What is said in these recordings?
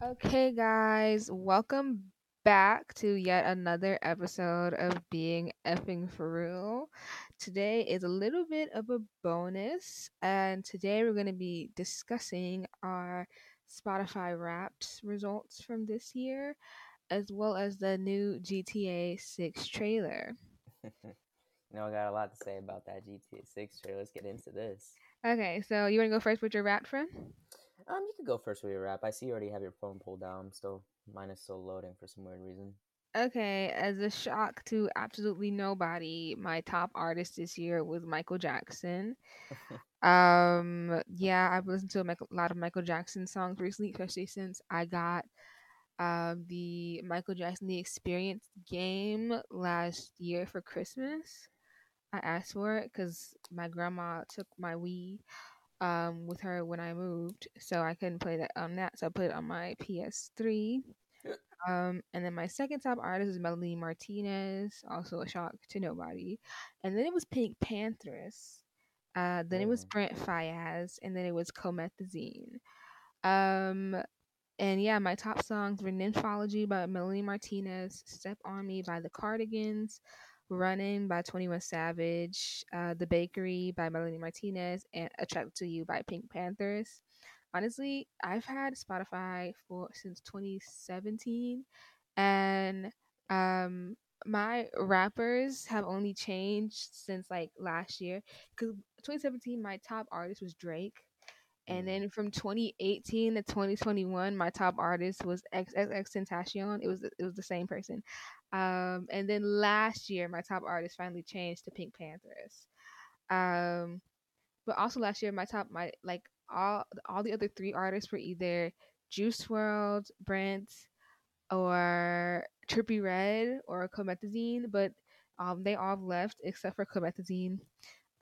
Okay, guys, welcome back to yet another episode of Being Effing For Real. Today is a little bit of a bonus, and today we're going to be discussing our Spotify Wrapped results from this year, as well as the new GTA 6 trailer. you know, I got a lot to say about that GTA 6 trailer. Let's get into this. Okay, so you want to go first with your Wrapped friend? Um, you can go first with your wrap. I see you already have your phone pulled down. Still, mine is still loading for some weird reason. Okay, as a shock to absolutely nobody, my top artist this year was Michael Jackson. um, yeah, I've listened to a, a lot of Michael Jackson songs recently, especially since I got um, the Michael Jackson The Experience game last year for Christmas. I asked for it because my grandma took my Wii um, with her when I moved, so I couldn't play that on that. So I put it on my PS3. Um, and then my second top artist is Melanie Martinez, also a shock to nobody. And then it was PinkPantheress. Uh, then it was Mm. Brent Faiyaz, and then it was Comethazine. Um, and yeah, my top songs were Nymphology by Melanie Martinez, Step on Me by the Cardigans, Running by 21 Savage, uh, The Bakery by Melanie Martinez, and Attracted to You by PinkPantheress. Honestly, I've had Spotify for since 2017 and um my rappers have only changed since like last year because 2017 my top artist was drake and Mm. then from 2018 to 2021 my top artist was XXXTentacion it was it was the same person um and then last year my top artist finally changed to PinkPantheress um but also last year my top my like all all the other three artists were either Juice WRLD brent or Trippie Redd or Comethazine, but um, they all left except for Comethazine.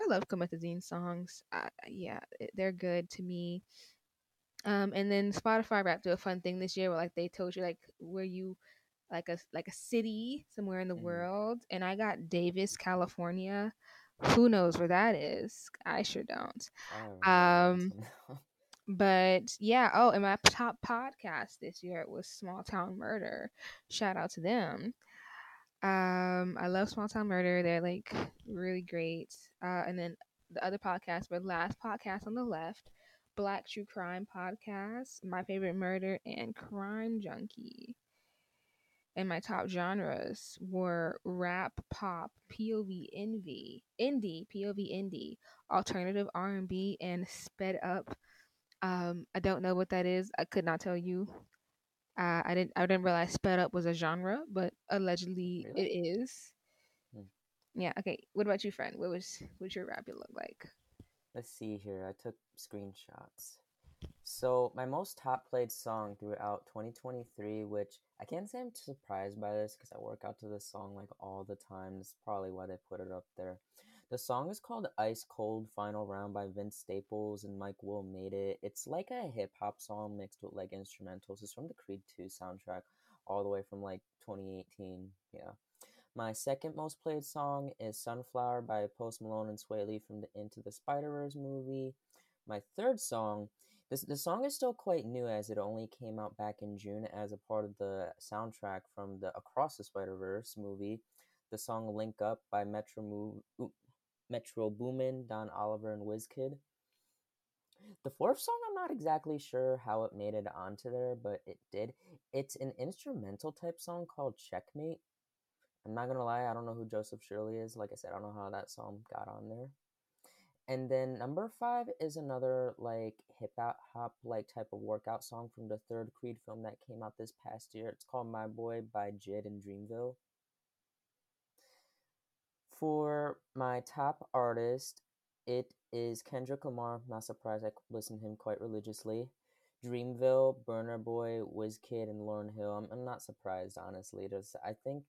I love Comethazine songs. Uh, yeah, they're good to me. Um, and then Spotify wrapped do a fun thing this year where like they told you like where you like a like a city somewhere in the Mhm. world, and I got Davis, California. Who knows where that is? I sure don't. I don't even know Um, where that's from. but yeah, oh, and my top podcast this year was Small Town Murder. Shout out to them. Um, I love Small Town Murder. They're like really great. Uh, and then the other podcast, but last podcast on the left, Black True Crime Podcast, My Favorite Murder, and Crime Junkie. And my top genres were rap, pop, POV, indie, indie, POV, indie, alternative R and B, and sped up um, I don't know what that is. I could not tell you. Uh, I didn't. I didn't realize sped up was a genre, but allegedly Really? it is. Hmm. Yeah. Okay. What about you, friend? What was what's your rap look like? Let's see here. I took screenshots. So my most top played song throughout 2023, which I can't say I'm surprised by this because I work out to this song like all the time. That's probably why they put it up there. The song is called Ice Cold Final Round by Vince Staples and Mike Will made it. It's like a hip hop song mixed with like instrumentals. It's from the Creed 2 soundtrack all the way from like 2018. Yeah. My second most played song is Sunflower by Post Malone and Swae Lee from the Into the Spider Verse movie. My third song, this the song is still quite new as it only came out back in June as a part of the soundtrack from the Across the Spider Verse movie. The song "Link Up" by Metro Move, Metro Boomin, Don Toliver, and Wizkid. The fourth song, I'm not exactly sure how it made it onto there, but it did. It's an instrumental type song called Checkmate. I'm not gonna lie, I don't know who Joseph Shirley is. Like I said, I don't know how that song got on there. And then number five is another like hip hop like type of workout song from the third Creed film that came out this past year. It's called My Boy by Jid and Dreamville. For my top artist, it is Kendrick Lamar. Not surprised, I listen to him quite religiously. Dreamville, Burna Boy, Wizkid, and Lauryn Hill. I'm, I'm not surprised, honestly. Just I think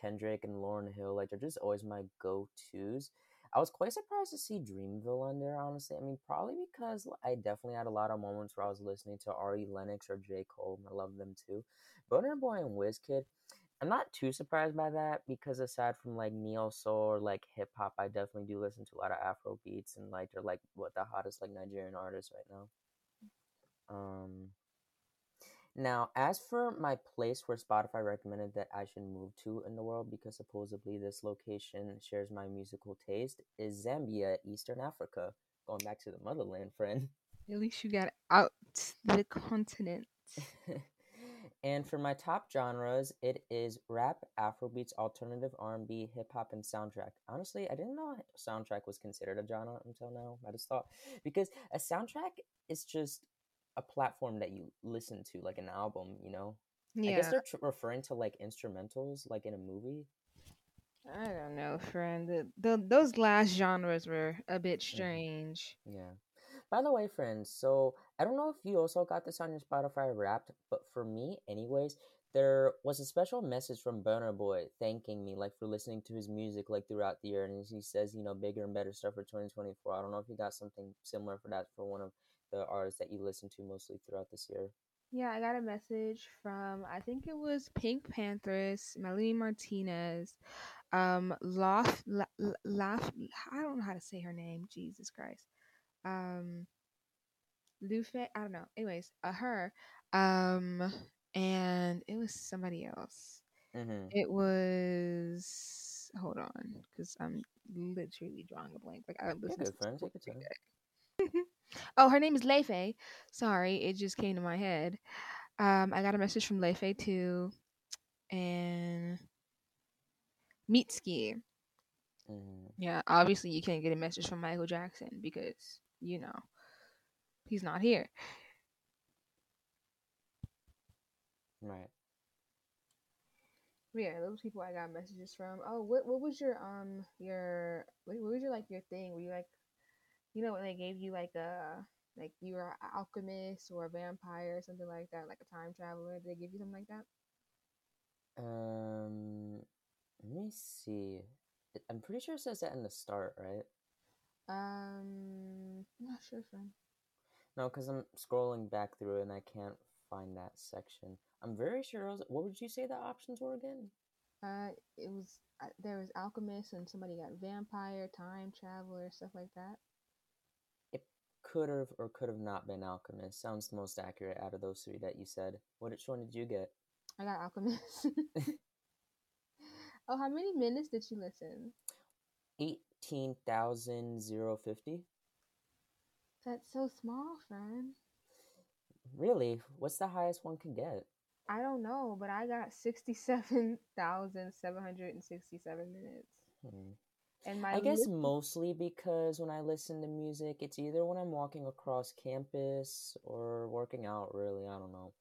Kendrick and Lauryn Hill, like they're just always my go-tos. I was quite surprised to see Dreamville on there, honestly. I mean, probably because I definitely had a lot of moments where I was listening to Ari Lennox or J. Cole, and I love them too. Burna Boy and Wizkid, I'm not too surprised by that because aside from like neo soul or like hip hop, I definitely do listen to a lot of Afro beats and like they're like what the hottest like Nigerian artists right now. Um, Now, as for my place where Spotify recommended that I should move to in the world because supposedly this location shares my musical taste, is Zambia, Eastern Africa. Going back to the motherland, friend. At least you got out the continent. and for my top genres, it is rap, Afrobeats, alternative R&B, hip hop, and soundtrack. Honestly, I didn't know soundtrack was considered a genre until now. I just thought because a soundtrack is just a platform that you listen to, like an album. You know. Yeah. I guess they're tr- referring to like instrumentals, like in a movie. I don't know, friend. The, the, those last genres were a bit mm-hmm. strange. Yeah. By the way, friends, so I don't know if you also got this on your Spotify Wrapped, but for me, anyways, there was a special message from Burna Boy thanking me, like for listening to his music, like throughout the year, and he says, you know, bigger and better stuff for 2024. I don't know if you got something similar for that for one of the artists that you listened to mostly throughout this year. Yeah, I got a message from I think it was PinkPantheress, Melanie Martinez, um, Laugh, Laugh. I don't know how to say her name. Jesus Christ um Lufe, I don't know. Anyways, uh, her, um, and it was somebody else. Mm-hmm. It was hold on, because I'm literally drawing a blank. Like I listen to oh, her name is Lefe. Sorry, it just came to my head. Um, I got a message from Lefe too, and Mitski. Mm. Yeah, obviously you can't get a message from Michael Jackson because you know, he's not here. Right. Yeah, those people I got messages from. Oh, what what was your um your what, what was your like your thing? Were you like, you know, when they gave you like a like you were an alchemist or a vampire or something like that, like a time traveler? Did they give you something like that? Um, let me see. I'm pretty sure it says that in the start, right? Um, I'm not sure, friend. No, because I'm scrolling back through and I can't find that section. I'm very sure. Was, what would you say the options were again? Uh, it was uh, there was alchemist and somebody got vampire, time traveler, stuff like that. Could have or could have not been alchemist. Sounds the most accurate out of those three that you said. What which one did you get? I got alchemist. oh, how many minutes did you listen? Eight 15,050. That's so small, friend. Really? What's the highest one can get? I don't know, but I got 67,767 minutes. Hmm. And my I guess mostly because when I listen to music, it's either when I'm walking across campus or working out, really. I don't know.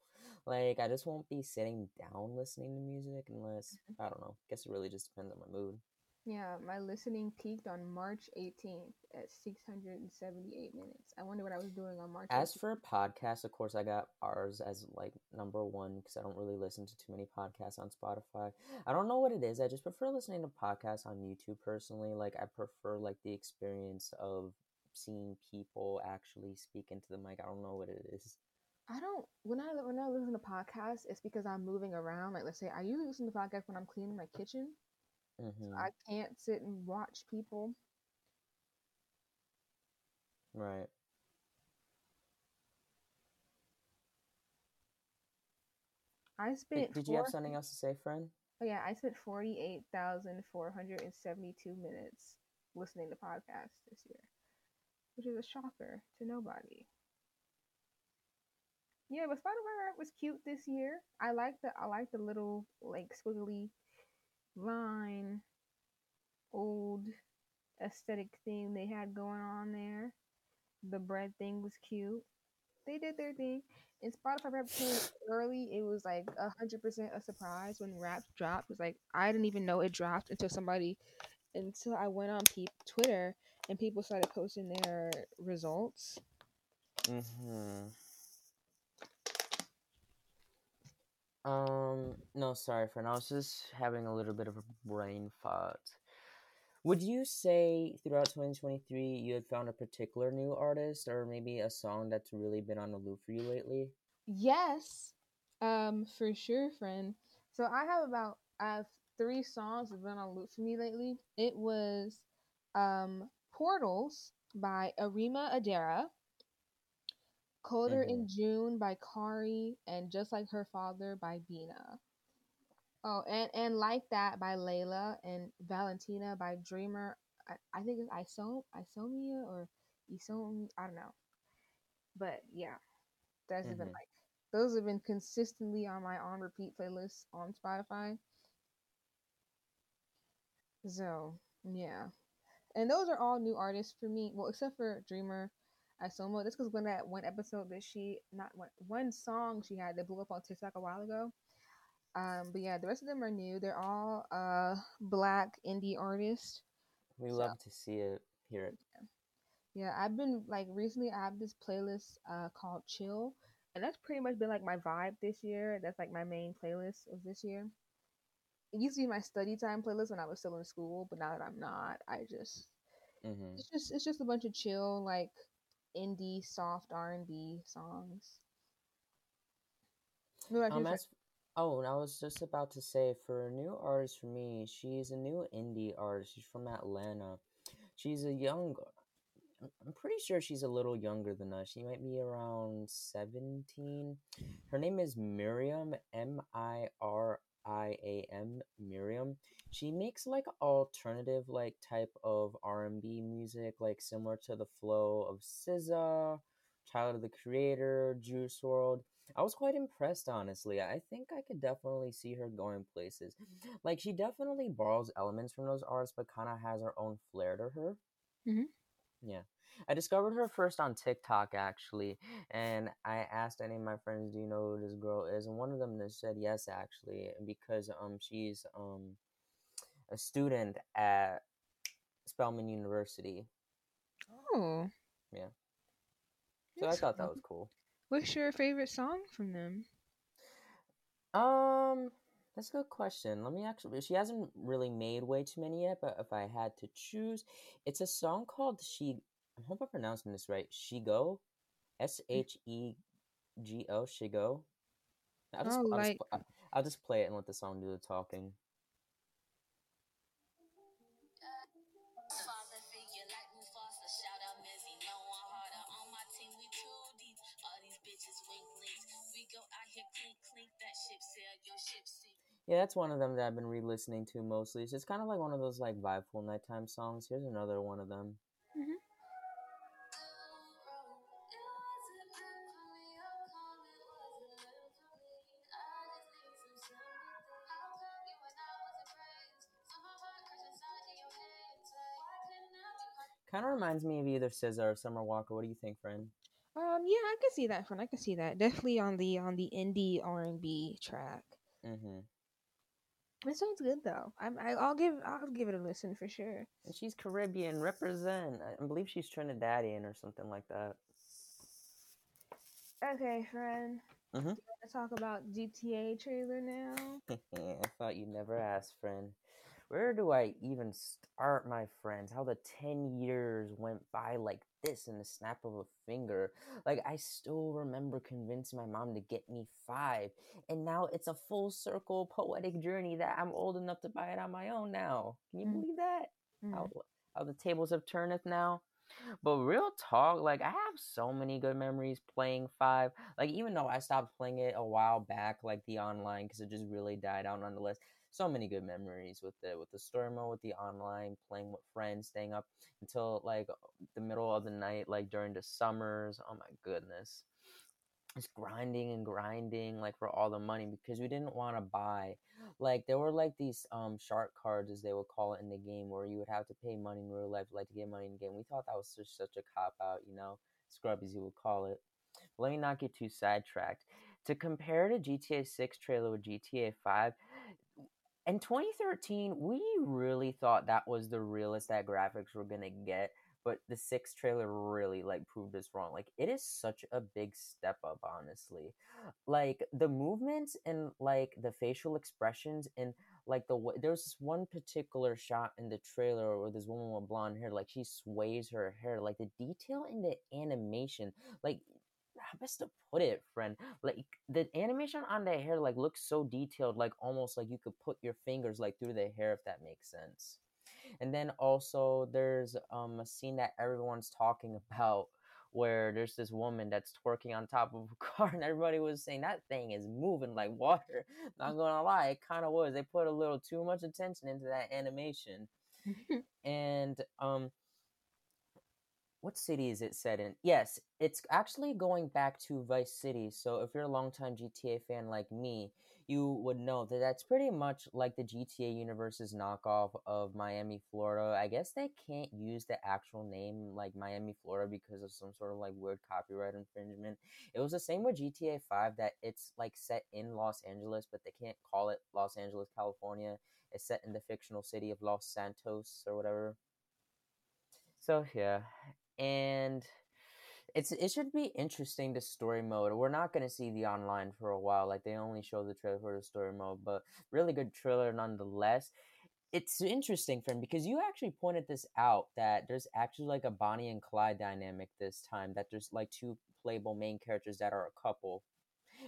Like, I just won't be sitting down listening to music unless, mm-hmm. I don't know. I guess it really just depends on my mood. Yeah, my listening peaked on March 18th at 678 minutes. I wonder what I was doing on March. As 18th. for podcasts, of course, I got ours as like number one because I don't really listen to too many podcasts on Spotify. I don't know what it is. I just prefer listening to podcasts on YouTube personally. Like, I prefer like the experience of seeing people actually speak into the mic. I don't know what it is. I don't when I when I listen to podcasts, it's because I'm moving around. Like, let's say I usually listen to podcasts when I'm cleaning my kitchen Mm-hmm. I can't sit and watch people. Right. I spent. Did, you have something else to say, friend? Oh yeah, I spent forty-eight thousand four hundred and seventy-two minutes listening to podcasts this year, which is a shocker to nobody. Yeah, but Spider-Man was cute this year. I like the I like the little like squiggly line old aesthetic thing they had going on there. The bread thing was cute. They did their thing. And Spotify rap came early. It was like a hundred percent a surprise when rap dropped. It was like I didn't even know it dropped until somebody until I went on pe- Twitter and people started posting their results. Mm-hmm. Um, no, sorry, friend. I was just having a little bit of a brain fart. Would you say throughout 2023 you had found a particular new artist or maybe a song that's really been on the loop for you lately? Yes, um, for sure, friend. So I have about I have three songs that have been on loop for me lately. It was um, Portals by Arima Adara. Colder Mm-hmm. in June by Kari, and Just Like Her Father by Bina. Oh, and and Like That by Layla, and Valentina by Dreamer. I, I think it's Isom Isomia or Isom. I don't know, but yeah, that's Mm-hmm. like those have been consistently on my on repeat playlist on Spotify. So yeah, and those are all new artists for me. Well, except for Dreamer, Isomo. That's because when that one episode that she not one one song she had that blew up on TikTok a while ago. Um, but yeah, the rest of them are new. They're all uh black indie artists. We So love to see it, hear it. yeah, I've been like recently I have this playlist uh called Chill. And that's pretty much been like my vibe this year. That's like my main playlist of this year. It used to be my study time playlist when I was still in school, but now that I'm not, I just Mm-hmm. it's just it's just a bunch of chill like indie soft R&B songs. Um, as oh, and I was just about to say for a new artist for me, she's a new indie artist. She's from Atlanta. She's a young. I'm- I'm pretty sure she's a little younger than us. She might be around seventeen. Her name is Miriam. M I R I A M. Miriam. She makes like alternative like type of R and B music, like similar to the flow of SZA, Child of the Creator, Juice WRLD. I was quite impressed, honestly. I think I could definitely see her going places. Like she definitely borrows elements from those artists, but kind of has her own flair to her. Mhm. Yeah, I discovered her first on TikTok actually, and I asked any of my friends, "Do you know who this girl is?" And one of them said yes, actually, because um she's um a student at Spelman University. Oh, Yeah, so I thought that was cool. What's your favorite song from them? Um, that's a good question. Let me actually. She hasn't really made way too many yet, but if I had to choose, it's a song called "She." I hope I'm pronouncing this right. Shigo, S mm. H E G O, Shigo. I'll just, Oh, I'll just, like I'll just play it and let the song do the talking. Yeah, that's one of them that I've been re-listening to mostly. It's just kind of like one of those like vibeful nighttime songs. Here's another one of them. mhm. Kind of reminds me of either SZA or Summer Walker. What do you think, friend? um, yeah, I can see that friend. I can see that. Definitely on the on the indie R and B track. Mm-hmm. It sounds good though. I'm, I, I'll give I'll give it a listen for sure. And she's Caribbean, represent. I believe she's Trinidadian or something like that. Okay, friend. Mhm. You want to talk about GTA trailer now? I thought you'd never ask, friend. Where do I even start, my friends? How the 10 years went by like this in the snap of a finger. Like, I still remember convincing my mom to get me five. And now it's a full circle poetic journey that I'm old enough to buy it on my own now. Can you Mm. believe that? Mm. How, how the tables have turned now? But real talk, like I have so many good memories playing five. Like even though I stopped playing it a while back, like the online, because it just really died out nonetheless. So many good memories with it, with the story mode, with the online, playing with friends, staying up until like the middle of the night, like during the summers. Oh my goodness, just grinding and grinding, like for all the money because we didn't want to buy. Like there were like these um shark cards, as they would call it in the game, where you would have to pay money in real life, like to get money in the game. We thought that was just such a cop out, you know, scrub as you would call it. Let me not get too sidetracked. To compare the GTA 6 trailer with GTA 5, in 2013, we really thought that was the realest that graphics were gonna get, but the 6 trailer really like proved us wrong. Like it is such a big step up, honestly. Like the movements and like the facial expressions and like the way there's this one particular shot in the trailer where this woman with blonde hair, like she sways her hair, like the detail in the animation, like how best to put it, friend? Like the animation on the hair like looks so detailed, like almost like you could put your fingers like through the hair if that makes sense. And then also there's um a scene that everyone's talking about where there's this woman that's twerking on top of a car, and everybody was saying that thing is moving like water. Not gonna lie, it kind of was. They put a little too much attention into that animation, and um, what city is it set in? Yes, it's actually going back to Vice City. So if you're a longtime GTA fan like me, you would know that that's pretty much like the GTA universe's knockoff of Miami, Florida. I guess they can't use the actual name like Miami, Florida because of some sort of like weird copyright infringement. It was the same with GTA 5 that it's like set in Los Angeles, but they can't call it Los Angeles, California. It's set in the fictional city of Los Santos or whatever. So yeah, and it's it should be interesting the story mode. We're not gonna see the online for a while. Like they only show the trailer for the story mode, but really good trailer nonetheless. It's interesting, friend, because you actually pointed this out that there's actually like a Bonnie and Clyde dynamic this time. That there's like two playable main characters that are a couple.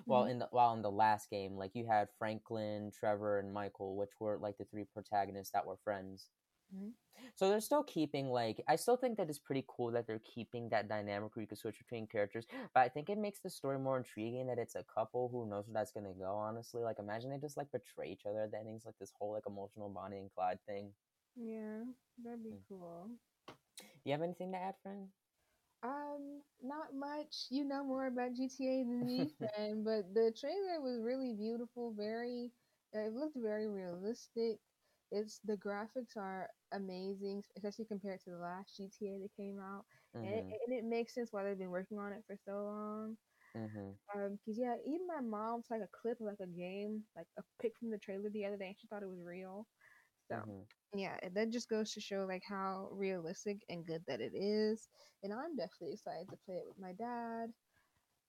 While Mhm. in the while in the last game, like you had Franklin, Trevor, and Michael, which were like the three protagonists that were friends. Mhm. So they're still keeping like I still think that it's pretty cool that they're keeping that dynamic where you can switch between characters. But I think it makes the story more intriguing that it's a couple who knows where that's gonna go. Honestly, like imagine they just like betray each other at the endings, like this whole like emotional Bonnie and Clyde thing. Yeah, that'd be Mm. cool. You have anything to add, friend? Um, not much. You know more about GTA than me, friend, but the trailer was really beautiful. Very, it looked very realistic. It's the graphics are amazing, especially compared to the last GTA that came out, and it, Mm-hmm. and it makes sense why they've been working on it for so long. Mm-hmm. Um, cause yeah, even my mom took like a clip of like a game, like a pic from the trailer the other day, and she thought it was real. So Mm-hmm. yeah, and that just goes to show like how realistic and good that it is. And I'm definitely excited to play it with my dad.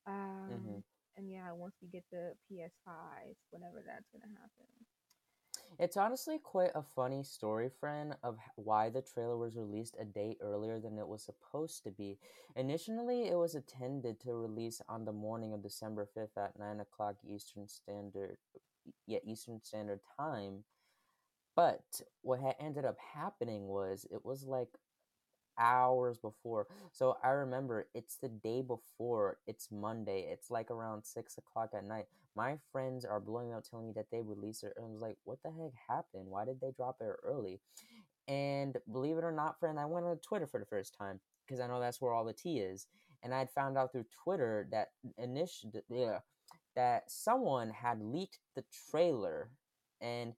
Um, Mhm. and yeah, once we get the PS5, whenever that's gonna happen. It's honestly quite a funny story, friend, of why the trailer was released a day earlier than it was supposed to be. Initially, it was intended to release on the morning of December 5th at 9 o'clock Eastern Standard, yeah, Eastern Standard Time. But what ended up happening was it was like hours before. So I remember it's the day before. It's Monday. It's like around six o'clock at night. My friends are blowing up telling me that they released it. And I was like, what the heck happened? Why did they drop it early? And believe it or not, friend, I went on Twitter for the first time because I know that's where all the tea is. And I'd found out through Twitter that initially, yeah, that someone had leaked the trailer. And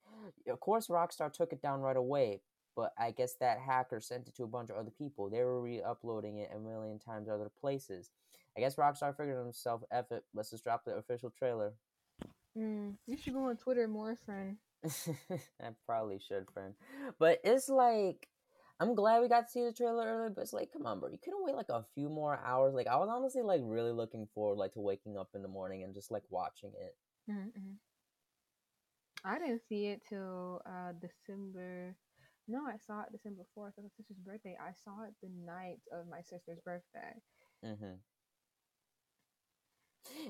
of course, Rockstar took it down right away. But I guess that hacker sent it to a bunch of other people. They were re uploading it a million times other places. I guess Rockstar figured to himself, F it, let's just drop the official trailer. Mm, you should go on Twitter more, friend. I probably should, friend. But it's like I'm glad we got to see the trailer early, but it's like, come on, bro, you couldn't wait like a few more hours. Like I was honestly like really looking forward like to waking up in the morning and just like watching it. Mm-hmm. I didn't see it till uh December. No, I saw it December fourth. It was my sister's birthday. I saw it the night of my sister's birthday. hmm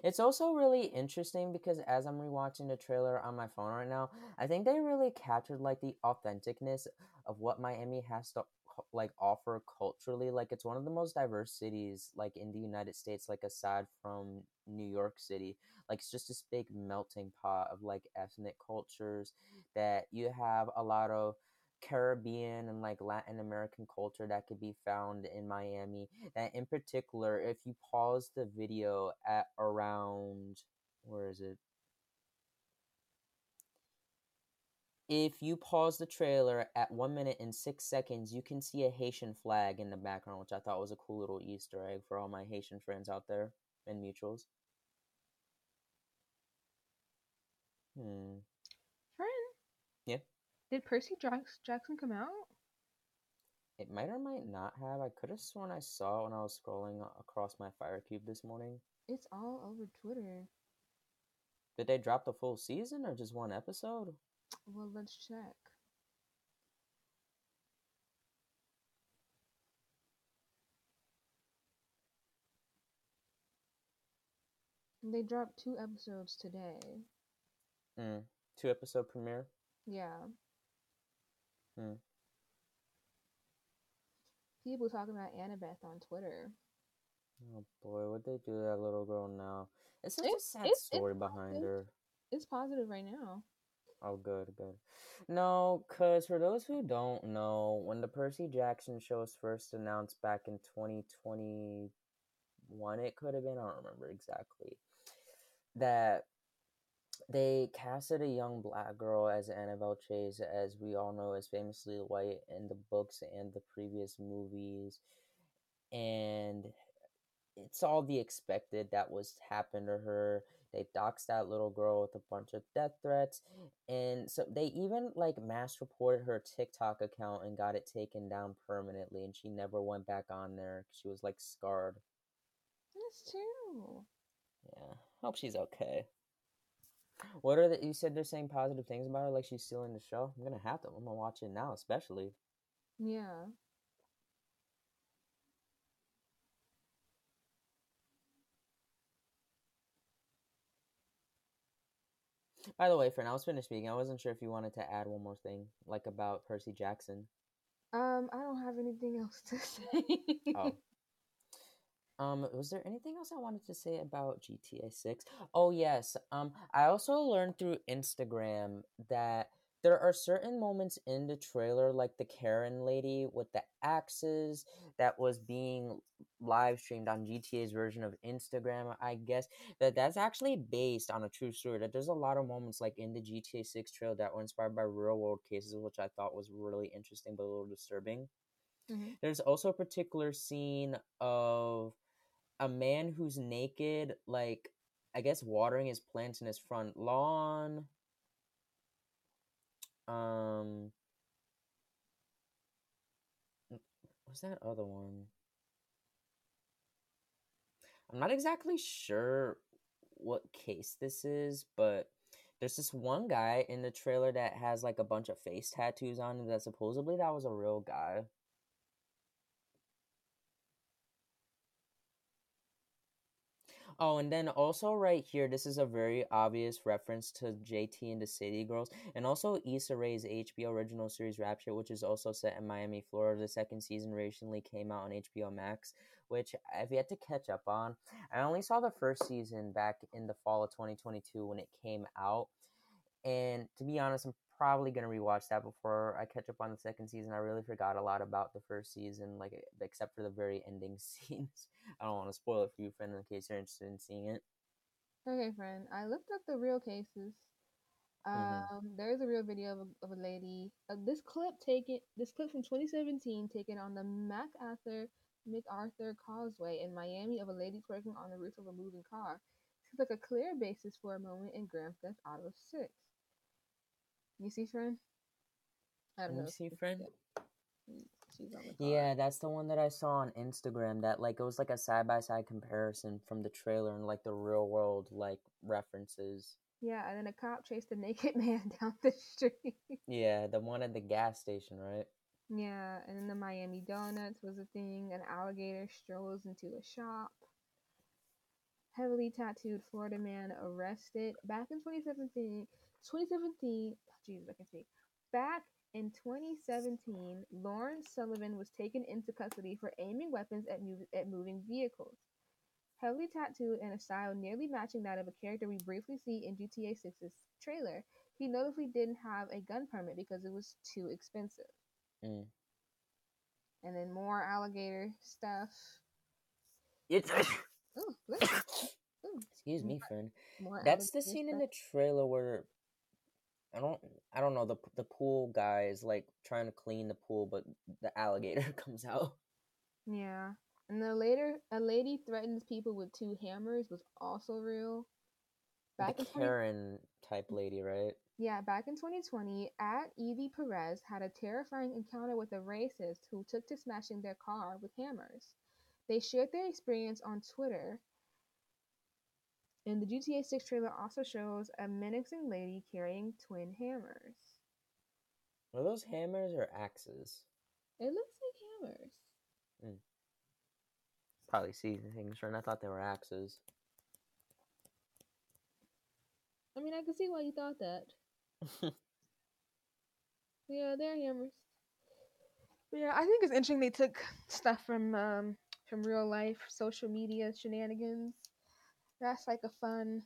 It's also really interesting because as I'm rewatching the trailer on my phone right now, I think they really captured like the authenticness of what Miami has to like offer culturally. Like it's one of the most diverse cities like in the United States, like aside from New York City. Like it's just this big melting pot of like ethnic cultures that you have a lot of Caribbean and like Latin American culture that could be found in Miami. That in particular, if you pause the video at around, where is it? If you pause the trailer at one minute and six seconds, you can see a Haitian flag in the background, which I thought was a cool little Easter egg for all my Haitian friends out there and mutuals. Hmm. Friend. Yeah. Did Percy Jackson come out? It might or might not have. I could have sworn I saw it when I was scrolling across my fire cube this morning. It's all over Twitter. Did they drop the full season or just one episode? Well, let's check. They dropped two episodes today. Mm. Two episode premiere. Yeah. Hmm. People talking about Annabeth on Twitter. Oh boy, what they do to that little girl now? It's such a sad it's- it's story behind positive. her. It's positive right now. Oh, good, good. No, because for those who don't know, when the Percy Jackson show was first announced back in 2021, it could have been, I don't remember exactly, that they casted a young black girl as Annabelle Chase, as we all know is famously white in the books and the previous movies. And it's all the expected that was happened to her. They doxed that little girl with a bunch of death threats, and so they even like mass reported her TikTok account and got it taken down permanently, and she never went back on there. She was like scarred. That's terrible. Yeah, hope she's okay. What are the? You said they're saying positive things about her, like she's still in the show. I'm gonna have to. I'm gonna watch it now, especially. Yeah. By the way, friend, I was finished speaking. I wasn't sure if you wanted to add one more thing, like about Percy Jackson. Um, I don't have anything else to say. Oh. Um, was there anything else I wanted to say about GTA 6? Oh, yes. Um, I also learned through Instagram that there are certain moments in the trailer, like the Karen lady with the axes that was being live streamed on GTA's version of Instagram, I guess, that that's actually based on a true story. That there's a lot of moments like in the GTA 6 trailer that were inspired by real world cases, which I thought was really interesting but a little disturbing. Mhm. There's also a particular scene of a man who's naked, like I guess watering his plants in his front lawn. Um, what's that other one? I'm not exactly sure what case this is, but there's this one guy in the trailer that has like a bunch of face tattoos on him that supposedly that was a real guy. Oh, and then also right here, this is a very obvious reference to JT and the City Girls, and also Issa Rae's HBO original series Rap Shit, which is also set in Miami, Florida. The second season recently came out on HBO Max, which I've yet to catch up on. I only saw the first season back in the fall of 2022 when it came out, and to be honest, I'm probably gonna rewatch that before I catch up on the second season. I really forgot a lot about the first season, like except for the very ending scenes. I don't want to spoil it for you, friend, in case you're interested in seeing it. Okay, friend. I looked up the real cases. Um, Mhm. there's a real video of a, of a lady. Uh, this clip taken, this clip from 2017, taken on the MacArthur MacArthur Causeway in Miami, of a lady twerking on the roof of a moving car. Seems like a clear basis for a moment in Grand Theft Auto 6. You see, friend? I don't me know. if see, you friend. that. She's on the car. Yeah, that's the one that I saw on Instagram. That like it was like a side by side comparison from the trailer and like the real world like references. Yeah, and then a cop chased a naked man down the street. Yeah, the one at the gas station, right? Yeah, and then the Miami Donuts was a thing. An alligator strolls into a shop. Heavily tattooed Florida man arrested back in 2017. 2017, Jesus, I can speak. Back in 2017, Lauren Sullivan was taken into custody for aiming weapons at, at moving vehicles. Heavily tattooed and a style nearly matching that of a character we briefly see in GTA 6's trailer, he notably didn't have a gun permit because it was too expensive Mm. and then more alligator stuff. It's Ooh. Ooh, excuse me, friend. That's the scene in the trailer where I don't I don't know the the pool guy is like trying to clean the pool, but the alligator comes out. Yeah, and the later, a lady threatens people with two hammers was also real. Back the in 20, Karen type mm. lady, right? yeah, back in 2020, at Evie Perez had a terrifying encounter with a racist who took to smashing their car with hammers. They shared their experience on Twitter. And the GTA 6 trailer also shows a menacing lady carrying twin hammers. Are those hammers or axes? It looks like hammers. Mm. Probably see things, friend. I thought they were axes. I mean, I can see why you thought that. Yeah, they're hammers. But yeah, I think it's interesting they took stuff from um, from real life social media shenanigans. That's like a fun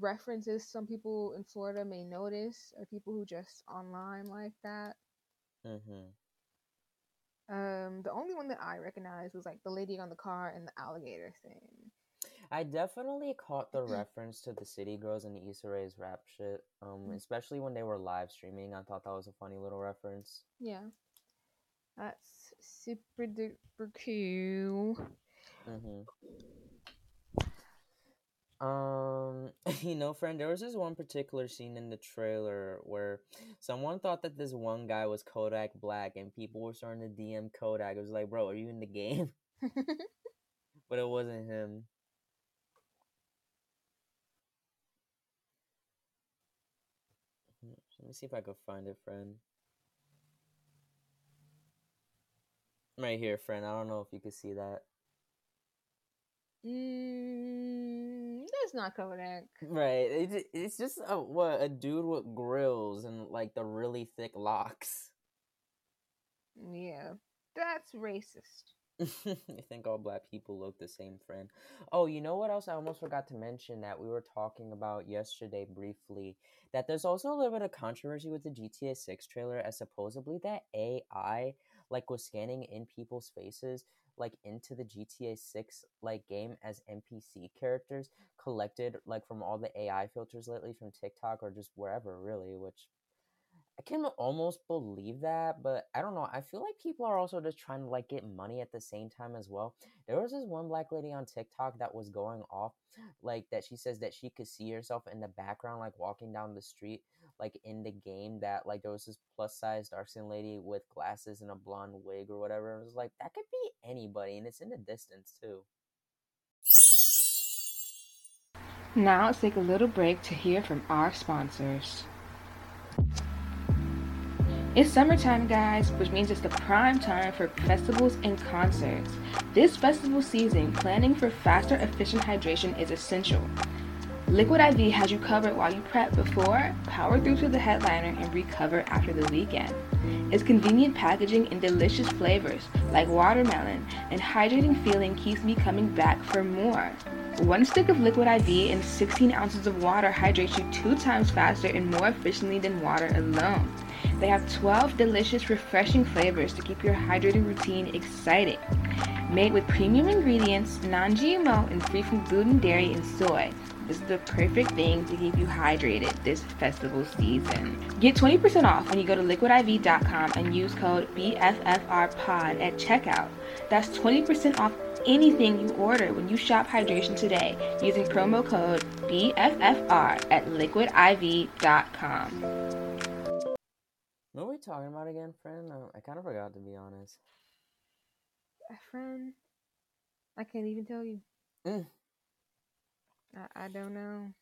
references some people in Florida may notice, or people who just online like that. Mm-hmm. Um, the only one that I recognized was like the lady on the car and the alligator thing. I definitely caught the reference to the City Girls and the Issa Rae's rap shit. Um, Mm. especially when they were live streaming. I thought that was a funny little reference. Yeah, that's super duper cool. Mm-hmm. Um, you know, friend, there was this one particular scene in the trailer where someone thought that this one guy was Kodak Black, and people were starting to DM Kodak. It was like, bro, are you in the game? but it wasn't him. Hmm, Let me see if I could find it, friend. Right here, friend. I don't know if you could see that. Mm, that's not Kodak. Right. It's, it's just a, what a dude with grills and like the really thick locks. Yeah, that's racist. I think all black people look the same, friend. Oh, you know what else? I almost forgot to mention that we were talking about yesterday briefly. That there's also a little bit of controversy with the GTA 6 trailer, as supposedly that AI like was scanning in people's faces like into the GTA 6 like game as NPC characters collected like from all the AI filters lately from TikTok or just wherever really, which I can almost believe that, but I don't know. I feel like people are also just trying to like get money at the same time as well. There was this one black lady on TikTok that was going off, like that she says that she could see herself in the background, like walking down the street, like in the game. That like there was this plus size dark skinned lady with glasses and a blonde wig or whatever. It was like that could be anybody, and it's in the distance too. Now let's take a little break to hear from our sponsors. It's summertime, guys, which means it's the prime time for festivals and concerts. This festival season, planning for faster, efficient hydration is essential. Liquid IV has you covered while you prep before, power through to the headliner, and recover after the weekend. Its convenient packaging and delicious flavors like watermelon and hydrating feeling keeps me coming back for more. One stick of liquid IV and 16 ounces of water hydrates you two times faster and more efficiently than water alone. They have 12 delicious, refreshing flavors to keep your hydrating routine exciting. Made with premium ingredients, non GMO, and free from gluten, dairy, and soy. This is the perfect thing to keep you hydrated this festival season. Get 20% off when you go to liquidiv.com and use code BFFRPOD at checkout. That's 20% off anything you order when you shop hydration today using promo code BFFR at liquidiv.com. What were we talking about again, friend? I kind of forgot to be honest. Friend, I can't even tell you. Mm. I, I don't know.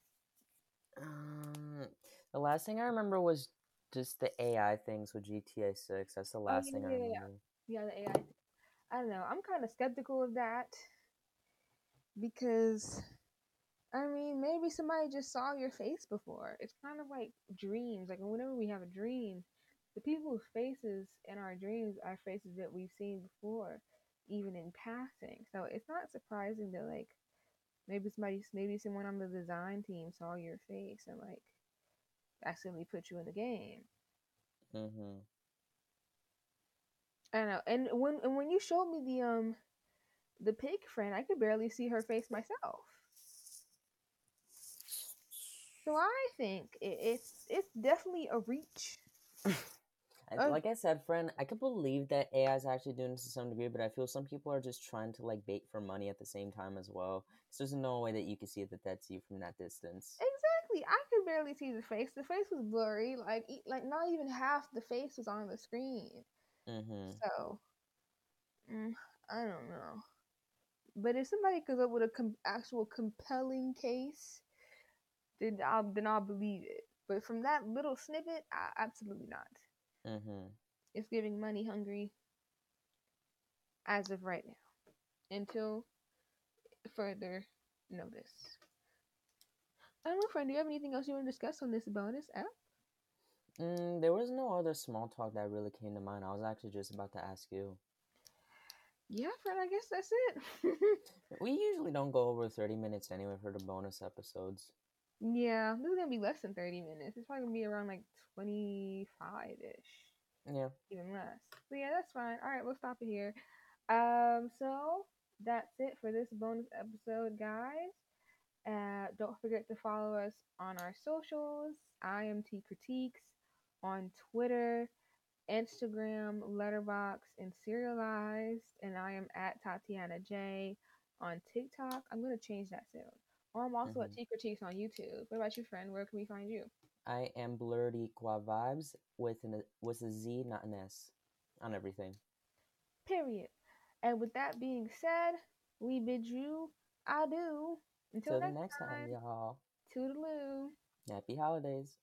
Um, the last thing I remember was just the AI things with GTA Six. That's the last yeah, thing I remember. Yeah, the AI. I don't know. I'm kind of skeptical of that because, I mean, maybe somebody just saw your face before. It's kind of like dreams. Like whenever we have a dream, the people's faces in our dreams are faces that we've seen before, even in passing. So it's not surprising that like maybe somebody, maybe someone on the design team saw your face and like accidentally put you in the game. Mm-hmm. I don't know. And when and when you showed me the um the pig friend, I could barely see her face myself. So I think it, it's it's definitely a reach. I, Uh, like I said, friend, I could believe that AI is actually doing this to some degree, but I feel some people are just trying to like bait for money at the same time as well. 'Cause there's no way that you can see that that's you from that distance. Exactly. I could barely see the face. The face was blurry. Like like not even half the face was on the screen. Mm-hmm. So mm, I don't know. But if somebody comes up with a com- actual compelling case, then I'll then I'll believe it. But from that little snippet, I, absolutely not. Mm-hmm. It's giving money hungry as of right now until further notice. I don't know, friend. Do you have anything else you want to discuss on this bonus app? Mm, there was no other small talk that really came to mind. I was actually just about to ask you. Yeah, friend. I guess that's it. We usually don't go over 30 minutes anyway for the bonus episodes. Yeah, this is gonna be less than thirty minutes. It's probably gonna be around like twenty five ish. Yeah. even less. So yeah, that's fine. All right, we'll stop it here. Um, so that's it for this bonus episode, guys. Uh, don't forget to follow us on our socials. IMT Critiques on Twitter, Instagram, Letterbox, and Serialized. And I am at Tatiana J on TikTok. I'm gonna change that soon. Or I'm also at Mhm. T Critiques on YouTube. What about you, friend? Where can we find you? I am Blerdiqua Vibes with an with a Z, not an S, on everything. Period. And with that being said, we bid you adieu. Until Till the next, next time, y'all. Toodaloo. Happy holidays.